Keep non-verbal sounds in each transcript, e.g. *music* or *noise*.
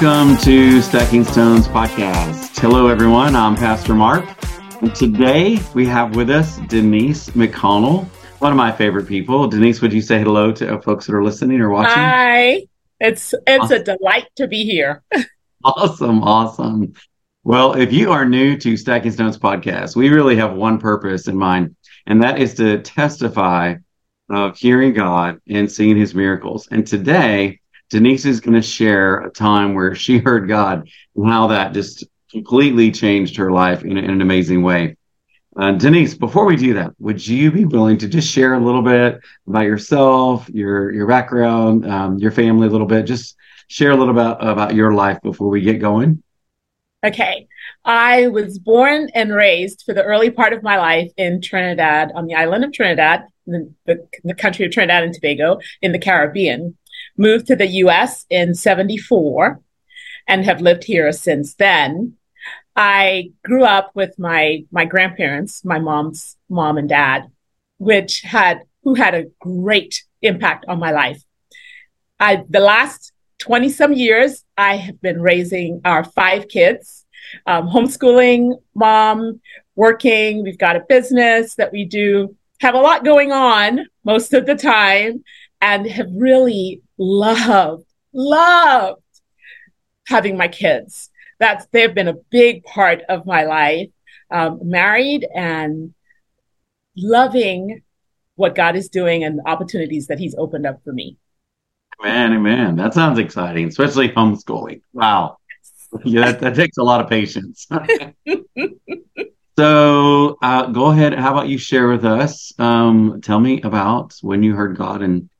Welcome to Stacking Stones podcast. Hello, everyone. I'm Pastor Mark. And today we have with us Denise McConnell, one of my favorite people. Denise, would you say hello to uh, folks that are listening or watching? Hi. It's it's awesome. a delight to be here. *laughs* awesome, awesome. Well, if you are new to Stacking Stones podcast, we really have one purpose in mind, and that is to testify of hearing God and seeing his miracles. And today, Denise is going to share a time where she *laughs* heard God and how that just completely changed her life in, in an amazing way. Uh, Denise, before we do that, would you be willing to just share a little bit about yourself, your your background, um, your family, a little bit? Just share a little bit about your life before we get going. Okay, I was born and raised for the early part of my life in Trinidad, on the island of Trinidad, the, the, the country of Trinidad and Tobago in the Caribbean. Moved to the U.S. in '74, and have lived here since then. I grew up with my my grandparents, my mom's mom and dad, which had who had a great impact on my life. I the last 20 some years I have been raising our five kids, um, homeschooling mom, working. We've got a business that we do, have a lot going on most of the time, and have really loved, loved having my kids that's they've been a big part of my life. Um, married and loving what God is doing and the opportunities that He's opened up for me. Man, amen. That sounds exciting, especially homeschooling. Wow. Yeah, that, that takes a lot of patience. *laughs* *laughs* so uh, go ahead. How about you share with us? Um, tell me about when you heard God. And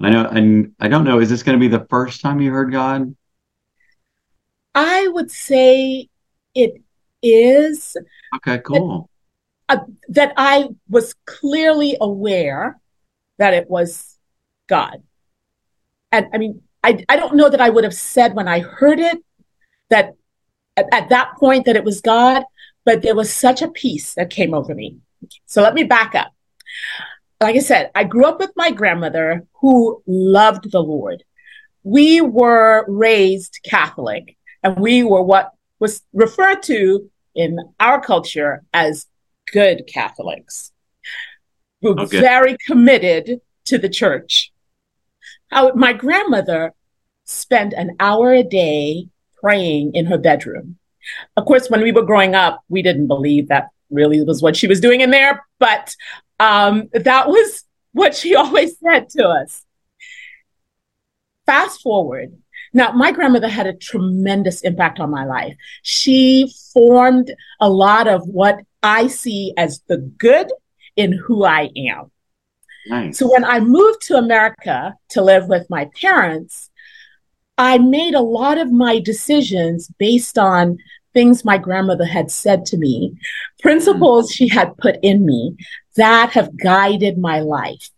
I know, and I don't know, is this going to be the first time you heard God? I would say it is. Okay, cool. That, uh, that I was clearly aware that it was God. And I mean, I, I don't know that I would have said when I heard it that at, at that point that it was God, but there was such a peace that came over me. So let me back up. Like I said, I grew up with my grandmother who loved the Lord. We were raised Catholic and we were what was referred to in our culture as good Catholics. We were okay. very committed to the church. How my grandmother spent an hour a day praying in her bedroom. Of course, when we were growing up, we didn't believe that really was what she was doing in there, but um, that was what she *laughs* always said to us. Fast forward now, my grandmother had a tremendous impact on my life. She formed a lot of what I see as the good in who I am. Nice. So when I moved to America to live with my parents, I made a lot of my decisions based on things my grandmother had said to me, principles she had put in me that have guided my life.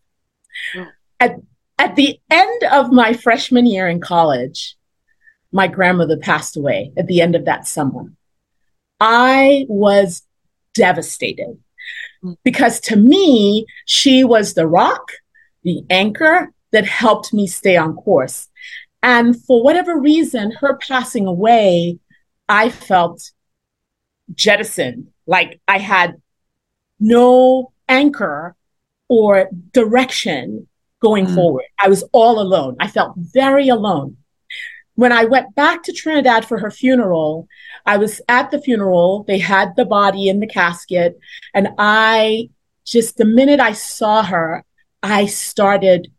Mm. At at the end of my freshman year in college, my grandmother passed away at the end of that summer. I was devastated mm. because to me, she was the rock, the anchor that helped me stay on course. And for whatever reason, her passing away, I felt jettisoned, like I had no anchor or direction going mm. forward. I was all alone. I felt very alone. When I went back to Trinidad for her funeral, I was at the funeral. They had the body in the casket. And I just, the minute I saw her, I started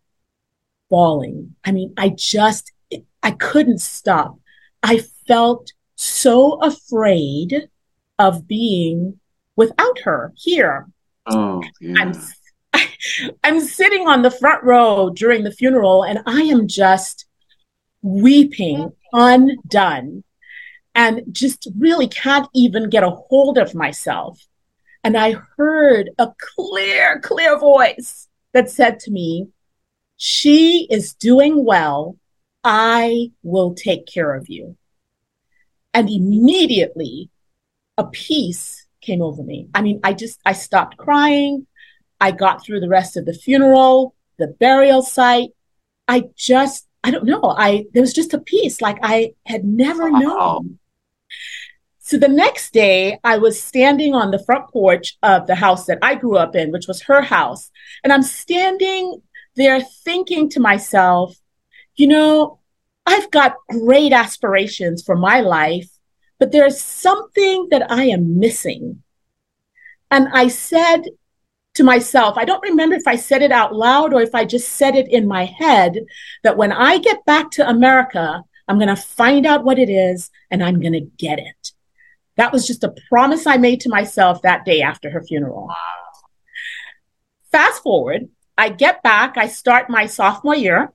bawling. I mean, I just, I couldn't stop. I felt so afraid of being without her here. Oh, yeah. I'm *laughs* I'm sitting on the front row during the funeral and I am just weeping undone and just really can't even get a hold of myself. And I heard a clear, clear voice that said to me, She is doing well. I will take care of you. And immediately a peace came over me. I mean, I just, I stopped crying. I got through the rest of the funeral, the burial site. I just I don't know. I there was just a peace like I had never wow. known. So the next day, I was standing on the front porch of the house that I grew up in, which was her house. And I'm standing there thinking to myself, you know, I've got great aspirations for my life, but there's something that I am missing. And I said to myself, I don't remember if I said it out loud or if I just said it in my head, that when I get back to America, I'm going to find out what it is and I'm going to get it. That was just a promise I made to myself that day after her funeral. Fast forward, I get back, I start my sophomore year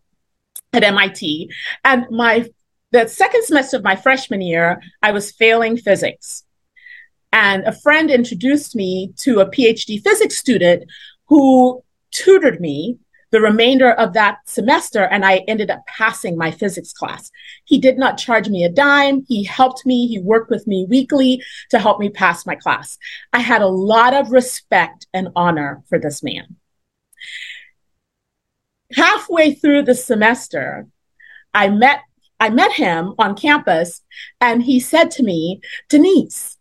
at MIT, and my the second semester of my freshman year, I was failing physics. And a friend introduced me to a PhD physics student who tutored me the remainder of that semester, and I ended up passing my physics class. He did not charge me a dime. He helped me. He worked with me weekly to help me pass my class. I had a lot of respect and honor for this man. Halfway through the semester, I met I met him on campus and he said to me, Denise,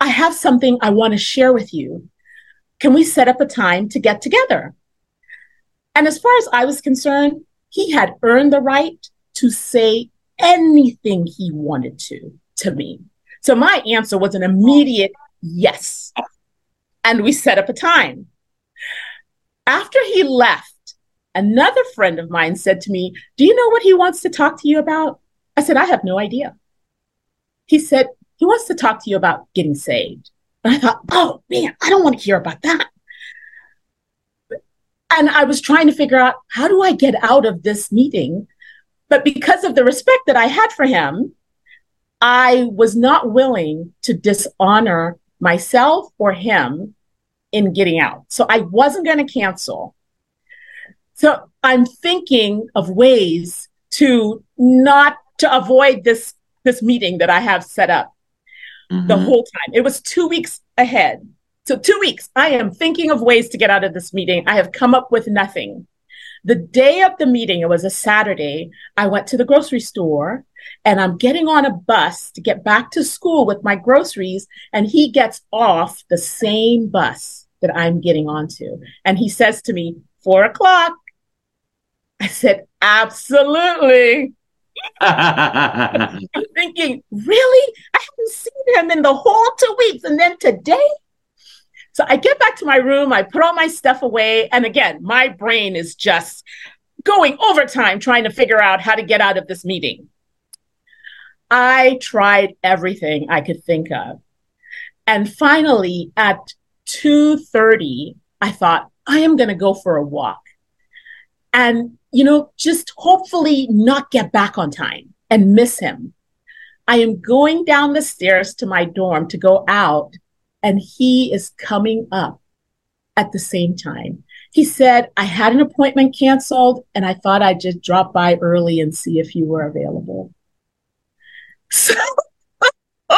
I have something I want to share with you. Can we set up a time to get together? And as far as I was concerned, he had earned the right to say anything he wanted to to me. So my answer was an immediate yes. And we set up a time. After he left, another friend of mine said to me, Do you know what he wants to talk to you about? I said, I have no idea. He said, He wants to talk to you about getting saved. And I thought, Oh man, I don't want to hear about that. And I was trying to figure out how do I get out of this meeting? But because of the respect that I had for him, I was not willing to dishonor myself or him in getting out. So I wasn't going to cancel. So I'm thinking of ways to not to avoid this this meeting that I have set up mm-hmm. the whole time. It was 2 weeks ahead. So, two weeks, I am thinking of ways to get out of this meeting. I have come up with nothing. The day of the meeting, it was a Saturday, I went to the grocery store and I'm getting on a bus to get back to school with my groceries. And he gets off the same bus that I'm getting onto. And he says to me, Four o'clock. I said, Absolutely. *laughs* I'm thinking, really? I haven't seen him in the whole two weeks. And then today, so I get back to my room, I put all my stuff away. And again, my brain is just going overtime trying to figure out how to get out of this meeting. I tried everything I could think of. And finally at 2:30, I thought I am going to go for a walk. And you know, just hopefully not get back on time and miss him. I am going down the stairs to my dorm to go out and he is coming up at the same time. He said, I had an appointment canceled and I thought I'd just drop by early and see if you were available. So *laughs*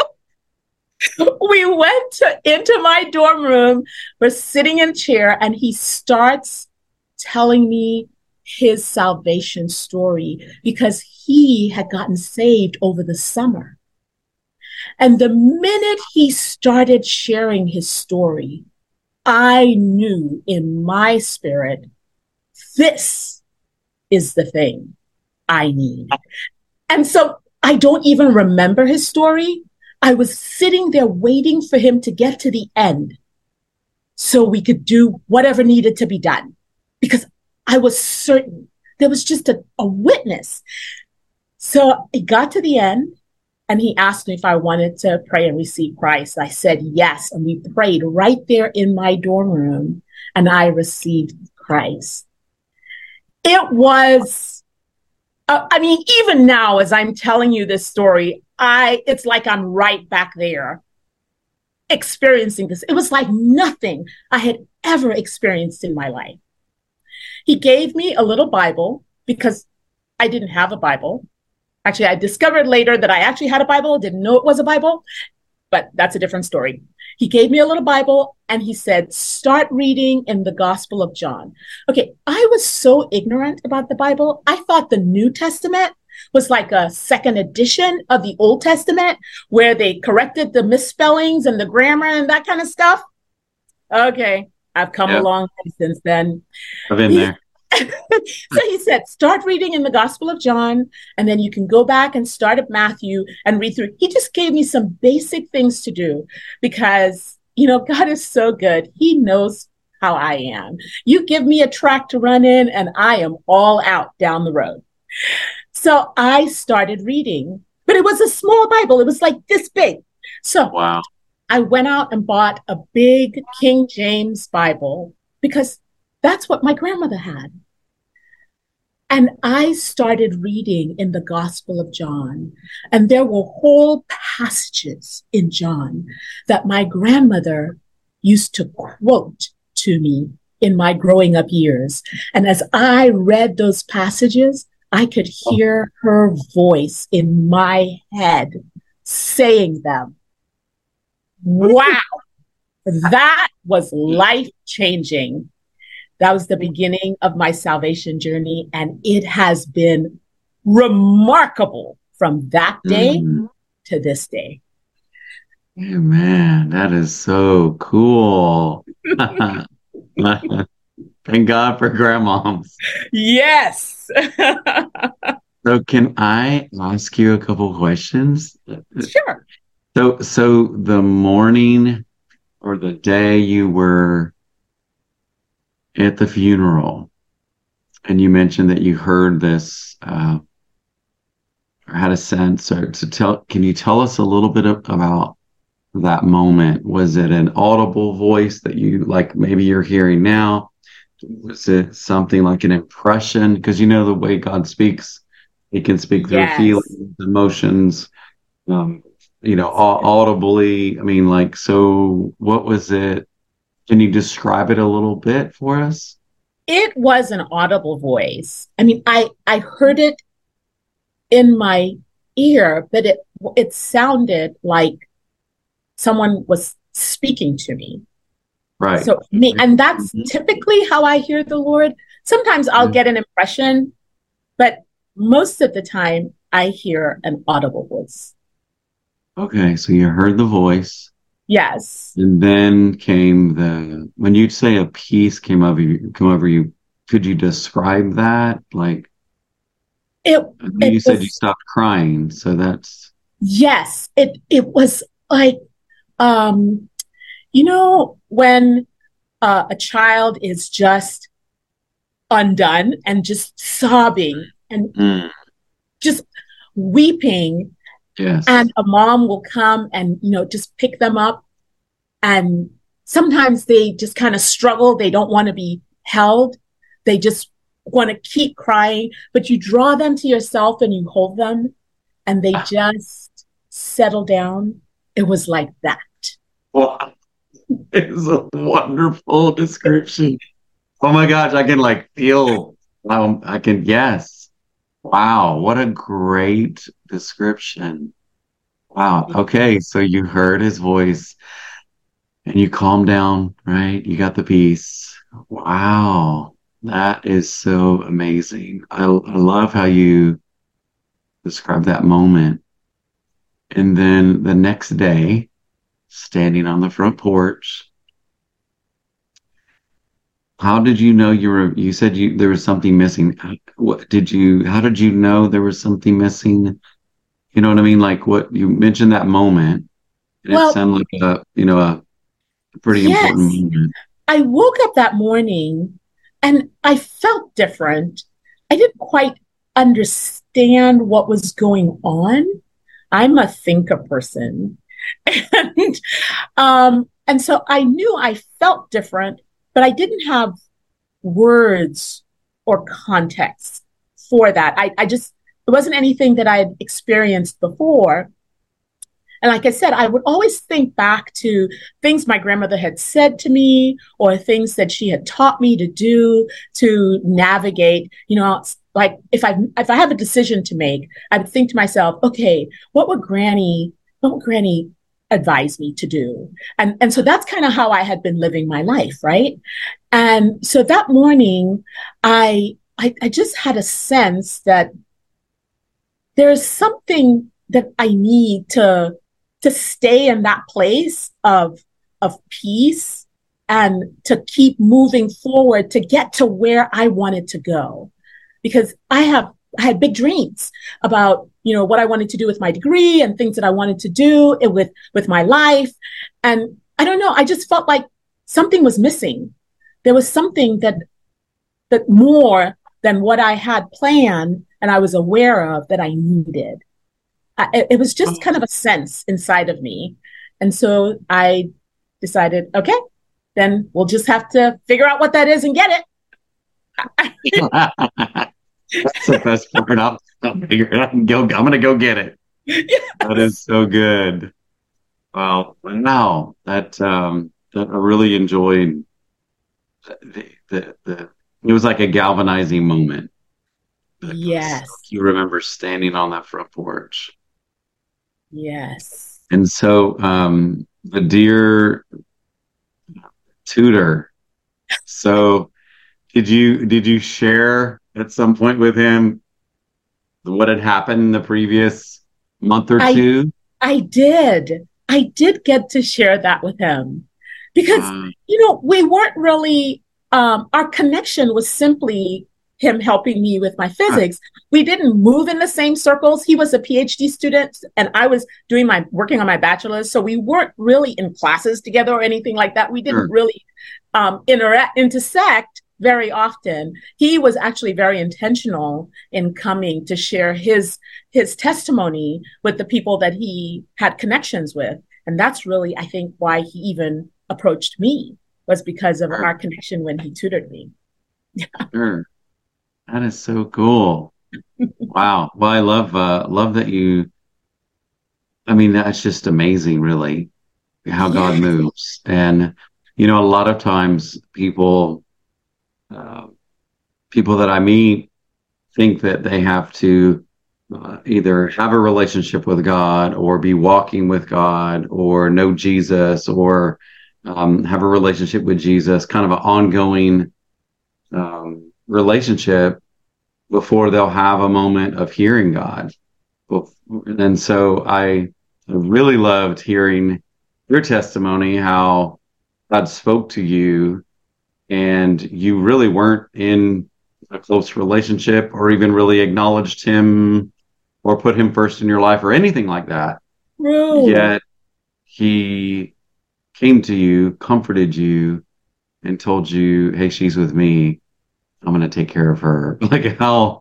we went to, into my dorm room. We're sitting in a chair and he starts telling me his salvation story because he had gotten saved over the summer. And the minute he started sharing his story, I knew in my spirit, this is the thing I need. And so I don't even remember his story. I was sitting there waiting for him to get to the end so we could do whatever needed to be done because I was certain there was just a, a witness. So it got to the end and he asked me if I wanted to pray and receive Christ. I said yes. And we prayed right there in my dorm room, and I received Christ. It was, uh, I mean, even now, as I'm telling you this story, I, it's like I'm right back there experiencing this. It was like nothing I had ever experienced in my life. He gave me a little Bible because I didn't have a Bible. Actually, I discovered later that I actually had a Bible, didn't know it was a Bible, but that's a different story. He gave me a little Bible and he said, start reading in the Gospel of John. Okay, I was so ignorant about the Bible. I thought the New Testament was like a second edition of the Old Testament where they corrected the misspellings and the grammar and that kind of stuff. Okay, I've come yeah. along since then. I've been there. *laughs* so he said, start reading in the Gospel of John, and then you can go back and start at Matthew and read through. He just gave me some basic things to do because, you know, God is so good. He knows how I am. You give me a track to run in, and I am all out down the road. So I started reading, but it was a small Bible. It was like this big. So wow. I went out and bought a big King James Bible because that's what my grandmother had. And I started reading in the Gospel of John, and there were whole passages in John that my grandmother used to quote to me in my growing up years. And as I read those passages, I could hear her voice in my head saying them. Wow. That was life changing. That was the beginning of my salvation journey. And it has been remarkable from that day mm. to this day. man, that is so cool. *laughs* Thank God for grandmoms. Yes. *laughs* so can I ask you a couple questions? Sure. So so the morning or the day you were at the funeral, and you mentioned that you heard this uh, or had a sense, or to tell, can you tell us a little bit of, about that moment? Was it an audible voice that you like? Maybe you're hearing now. Was it something like an impression? Because you know the way God speaks, He can speak through yes. feelings, emotions, um, you know, audibly. I mean, like, so what was it? Can you describe it a little bit for us? It was an audible voice. I mean, I I heard it in my ear, but it it sounded like someone was speaking to me. Right. So me, and that's mm-hmm. typically how I hear the Lord. Sometimes I'll mm-hmm. get an impression, but most of the time I hear an audible voice. Okay, so you heard the voice. Yes. And then came the when you say a peace came over you come over you, could you describe that? Like it, it you said you stopped crying, so that's yes. It it was like um you know when uh, a child is just undone and just sobbing and mm. just weeping Yes. And a mom will come and, you know, just pick them up. And sometimes they just kind of struggle. They don't want to be held. They just want to keep crying, but you draw them to yourself and you hold them and they ah. just settle down. It was like that. Wow. *laughs* It's a wonderful description. Oh my gosh, I can like feel, um, I can, yes. Wow, what a great description. Wow. Okay, so you heard his voice and you calmed down, right? You got the peace. Wow. That is so amazing. I, I love how you describe that moment. And then the next day, standing on the front porch, how did you know you were? You said you there was something missing. What did you? How did you know there was something missing? You know what I mean? Like what you mentioned that moment. well, it sounded like a you know a pretty yes. important moment. I woke up that morning and I felt different. I didn't quite understand what was going on. I'm a thinker person. *laughs* And um, and so I knew I felt different but I didn't have words or context for that. I, I just, it wasn't anything that I had experienced before. And like I said, I would always think back to things my grandmother had said to me or things that she had taught me to do to navigate, you know, like if I if I have a decision to make, I would think to myself, okay, what would granny what would granny advised me to do. And, and so that's kind of how I had been living my life, right? And so that morning, I, I, I just had a sense that there's something that I need to, to stay in that place of, of peace and to keep moving forward to get to where I wanted to go. Because I have, I had big dreams about you know, what I wanted to do with my degree and things that I wanted to do with, with my life. And I don't know, I just felt like something was missing. There was something that, that more than what I had planned and I was aware of that I needed. I, it was just kind of a sense inside of me. And so I decided, okay, then we'll just have to figure out what that is and get it. *laughs* *laughs* That's the best part. I'll, I'll figure it out and go. I'm gonna go get it. Yes. *laughs* That is so good. Well, Now that um, that I really enjoyed. The, the the it was like a galvanizing moment. Yes, you remember standing on that front porch. Yes. And so, um, the dear tutor. So, did you did you share at some point with him what had happened in the previous month or I, two? I did. I did get to share that with him because, you know, we weren't really, um, our connection was simply him helping me with my physics. We didn't move in the same circles. He was a PhD student and I was doing my working on my bachelor's. So we weren't really in classes together or anything like that. We didn't sure. really um, interact, intersect very often. He was actually very intentional in coming to share his his testimony with the people that he had connections with. And that's really, I think, why he even approached me was because of our connection when he tutored me. sure. That is so cool. wow. Well, I love uh love that you I mean, that's just amazing, really, how God moves. And you know, a lot of times people uh, people that I meet think that they have to uh, either have a relationship with God or be walking with God or know Jesus or um, have a relationship with Jesus, kind of an ongoing um, relationship before they'll have a moment of hearing God. And so I really loved hearing your testimony, how God spoke to you and you really weren't in a close relationship or even really acknowledged him or put him first in your life or anything like that. Yet he came to you, comforted you, and told you, Hey, she's with me. I'm going to take care of her. *laughs* Like how.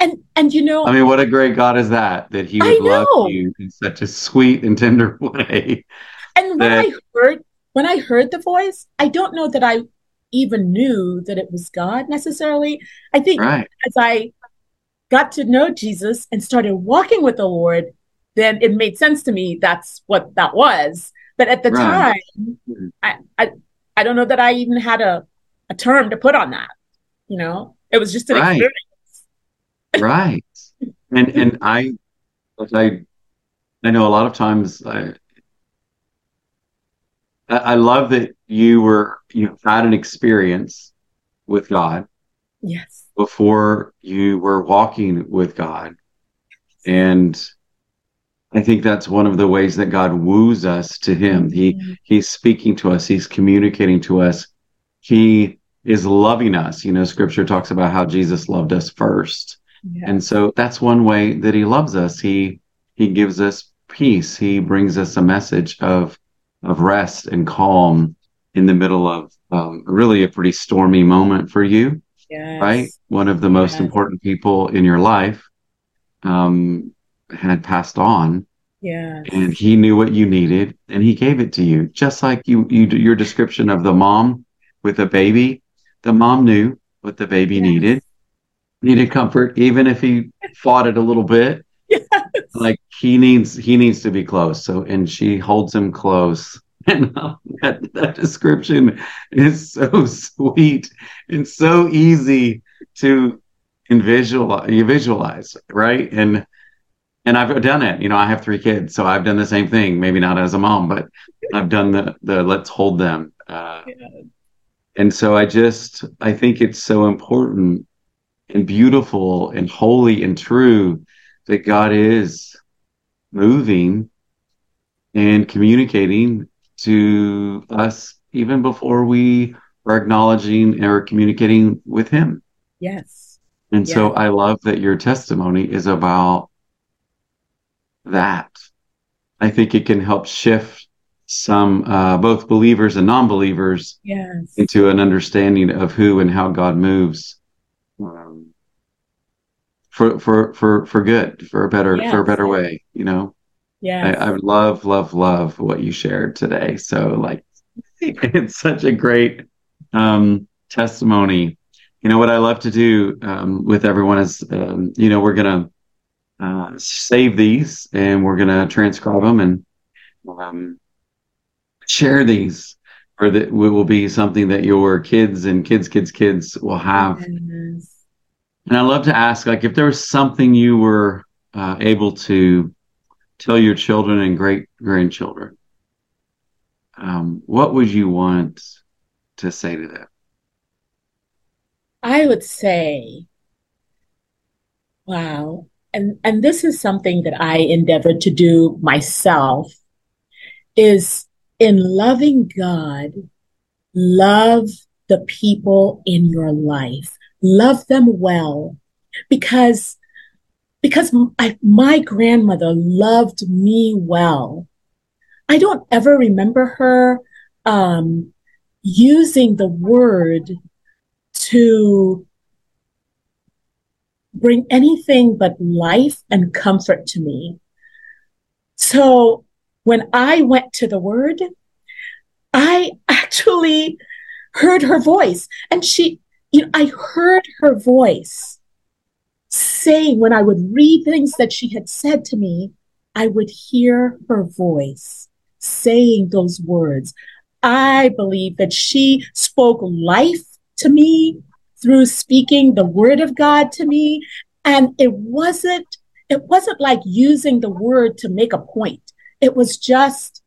And, and you know, I mean, what a great God is that, that he would love you in such a sweet and tender *laughs* way. And when that, I heard, when I heard the voice, I don't know that I even knew that it was God necessarily. I think right. as I got to know Jesus and started walking with the Lord, then it made sense to me that's what that was. But at the right. time, I, I I don't know that I even had a, a term to put on that. You know, it was just an right. experience. *laughs* right. And and I I I know a lot of times I I love that you were you had an experience with God. Yes. Before you were walking with God. And I think that's one of the ways that God woos us to him. He mm-hmm. he's speaking to us, he's communicating to us. He is loving us. You know, scripture talks about how Jesus loved us first. Yes. And so that's one way that he loves us. He he gives us peace. He brings us a message of of rest and calm in the middle of um, really a pretty stormy moment for you, yes. right? One of the most yes. important people in your life um, had passed on. Yeah. And he knew what you needed and he gave it to you. Just like you, you your description of the mom with the baby, the mom knew what the baby yes. needed. Needed comfort, even if he fought it a little bit. Like he needs he needs to be close. So and she holds him close *laughs* and uh, that, that description is so *laughs* sweet and so easy to visualize, you visualize, right? And and I've done it. You know, I have three kids, so I've done the same thing. Maybe not as a mom, but I've done the the let's hold them. Uh, yeah. And so I just I think it's so important and beautiful and holy and true that God is moving and communicating to us even before we are acknowledging or communicating with Him. Yes. And so I love that your testimony is about that. I think it can help shift some, uh, both believers and non believers, yes. into an understanding of who and how God moves. Um, for for for for good for a better yes. for a better way you know? Yeah I, I love love love what you shared today. So like *laughs* it's such a great um testimony. You know what i love to do um, with everyone is um, you know we're gonna uh, save these and we're gonna transcribe them and um, share these or that we will be something that your kids and kids kids kids will have. Yes and I love to ask, like, if there was something you were uh, able to tell your children and great grandchildren, um, what would you want to say to them? I would say, wow, and and this is something that I endeavored to do myself. Is in loving God, love the people in your life love them well because because I, my grandmother loved me well. I don't ever remember her um, using the word to bring anything but life and comfort to me. So when I went to the word, I *laughs* actually heard her voice and she you know, I heard her voice saying when I would read things that she had said to me, I would hear her voice saying those words. I believe that she spoke life to me through speaking the word of God to me. And it wasn't, it wasn't like using the word to make a point. It was just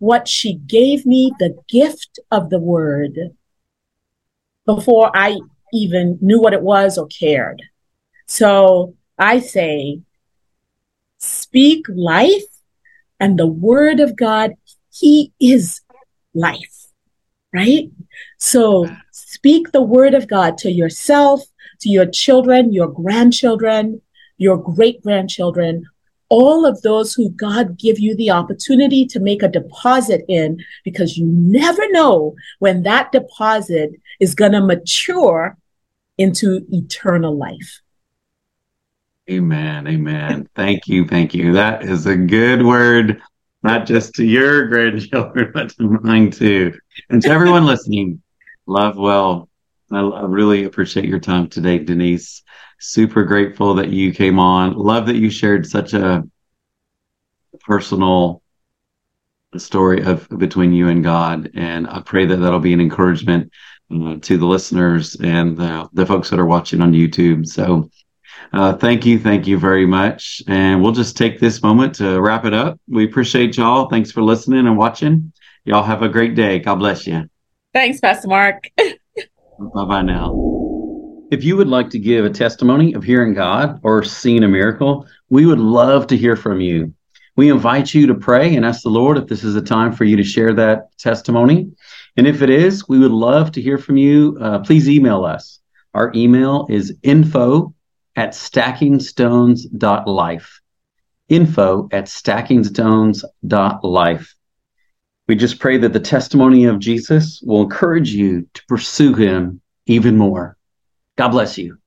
what she gave me, the gift of the word before I even knew what it was or cared. So I say, speak life and the word of God, He is life, right? So speak the word of God to yourself, to your children, your grandchildren, your great grandchildren, all of those who God give you the opportunity to make a deposit in because you never know when that deposit is going to mature into eternal life. Amen. Amen. Thank you. Thank you. That is a good word, not just to your grandchildren, *laughs* but to mine too. And to everyone *laughs* listening, love well. I, I really appreciate your time today, Denise super grateful that you came on. Love that you shared such a personal story of between you and God, and I pray that that'll be an encouragement uh, to the listeners and the, the folks that are watching on YouTube. So. Uh, thank you. Thank you very much. And we'll just take this moment to wrap it up. We appreciate y'all. Thanks for listening and watching. Y'all have a great day. God bless you. Thanks, Pastor Mark. *laughs* bye bye now. If you would like to give a testimony of hearing God or seeing a miracle, we would love to hear from you. We invite you to pray and ask the Lord if this is a time for you to share that testimony. And if it is, we would love to hear from you. Uh, please email us. Our email is info at stackingstones.life. Info at stackingstones.life. We just pray that the testimony of Jesus will encourage you to pursue him even more. God bless you.